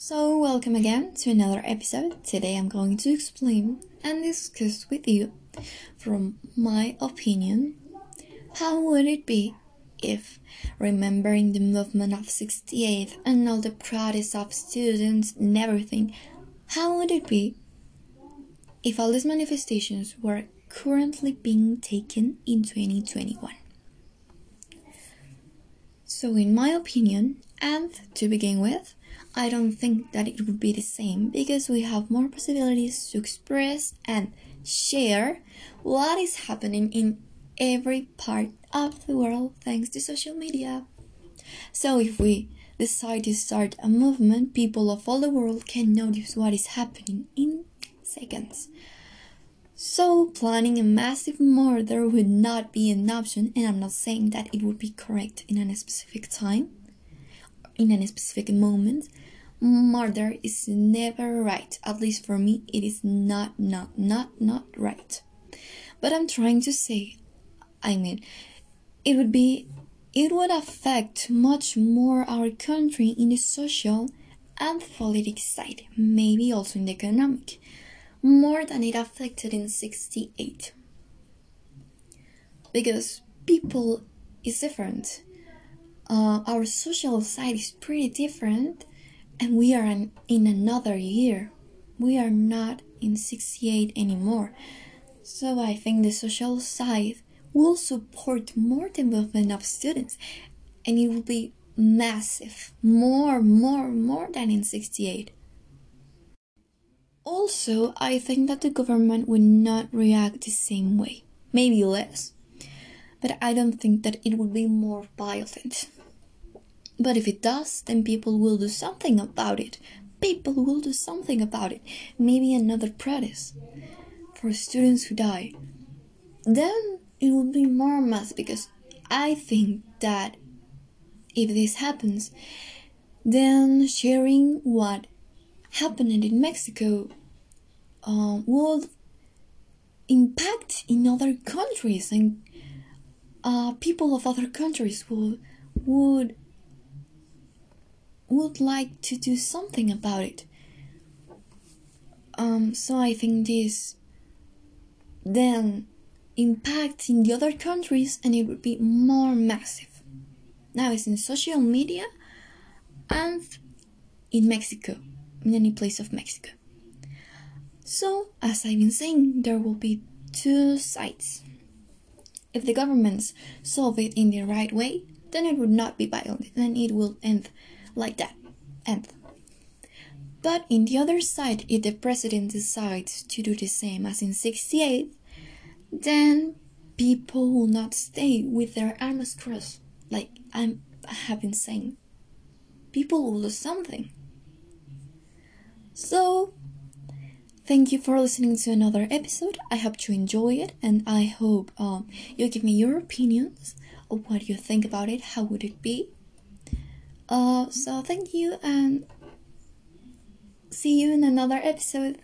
So, welcome again to another episode. Today I'm going to explain and discuss with you, from my opinion, how would it be if, remembering the movement of 68 and all the protests of students and everything, how would it be if all these manifestations were currently being taken in 2021? So, in my opinion, and to begin with, I don't think that it would be the same because we have more possibilities to express and share what is happening in every part of the world thanks to social media. So if we decide to start a movement, people of all the world can notice what is happening in seconds. So planning a massive murder would not be an option, and I'm not saying that it would be correct in a specific time, in a specific moment. Murder is never right. At least for me, it is not, not, not, not right. But I'm trying to say, I mean, it would be, it would affect much more our country in the social and political side, maybe also in the economic, more than it affected in 68. Because people is different uh, our social side is pretty different and we are an, in another year. We are not in 68 anymore. So i think the social side will support more the movement of students and it will be massive more more more than in 68 also i think that the government would not react the same way maybe less but i don't think that it would be more violent but if it does, then people will do something about it. People will do something about it. Maybe another protest for students who die. Then it will be more mass because I think that if this happens, then sharing what happened in Mexico uh, impact in other countries and uh, people of other countries would would would like to do something about it. Um, so I think this then impact in the other countries and it would be more massive. Now it's in social media and in Mexico, in any place of Mexico. So, as I've been saying, there will be two sides. If the governments solve it in the right way, then it would not be violent, then it will end like that. And but in the other side, if the president decides to do the same as in 68, then people will not stay with their arms crossed. Like I'm, I have been saying, people will do something. So, thank you for listening to another episode. I hope you enjoy it, and I hope um, you give me your opinions of what you think about it. How would it be? Uh, so thank you and see you in another episode.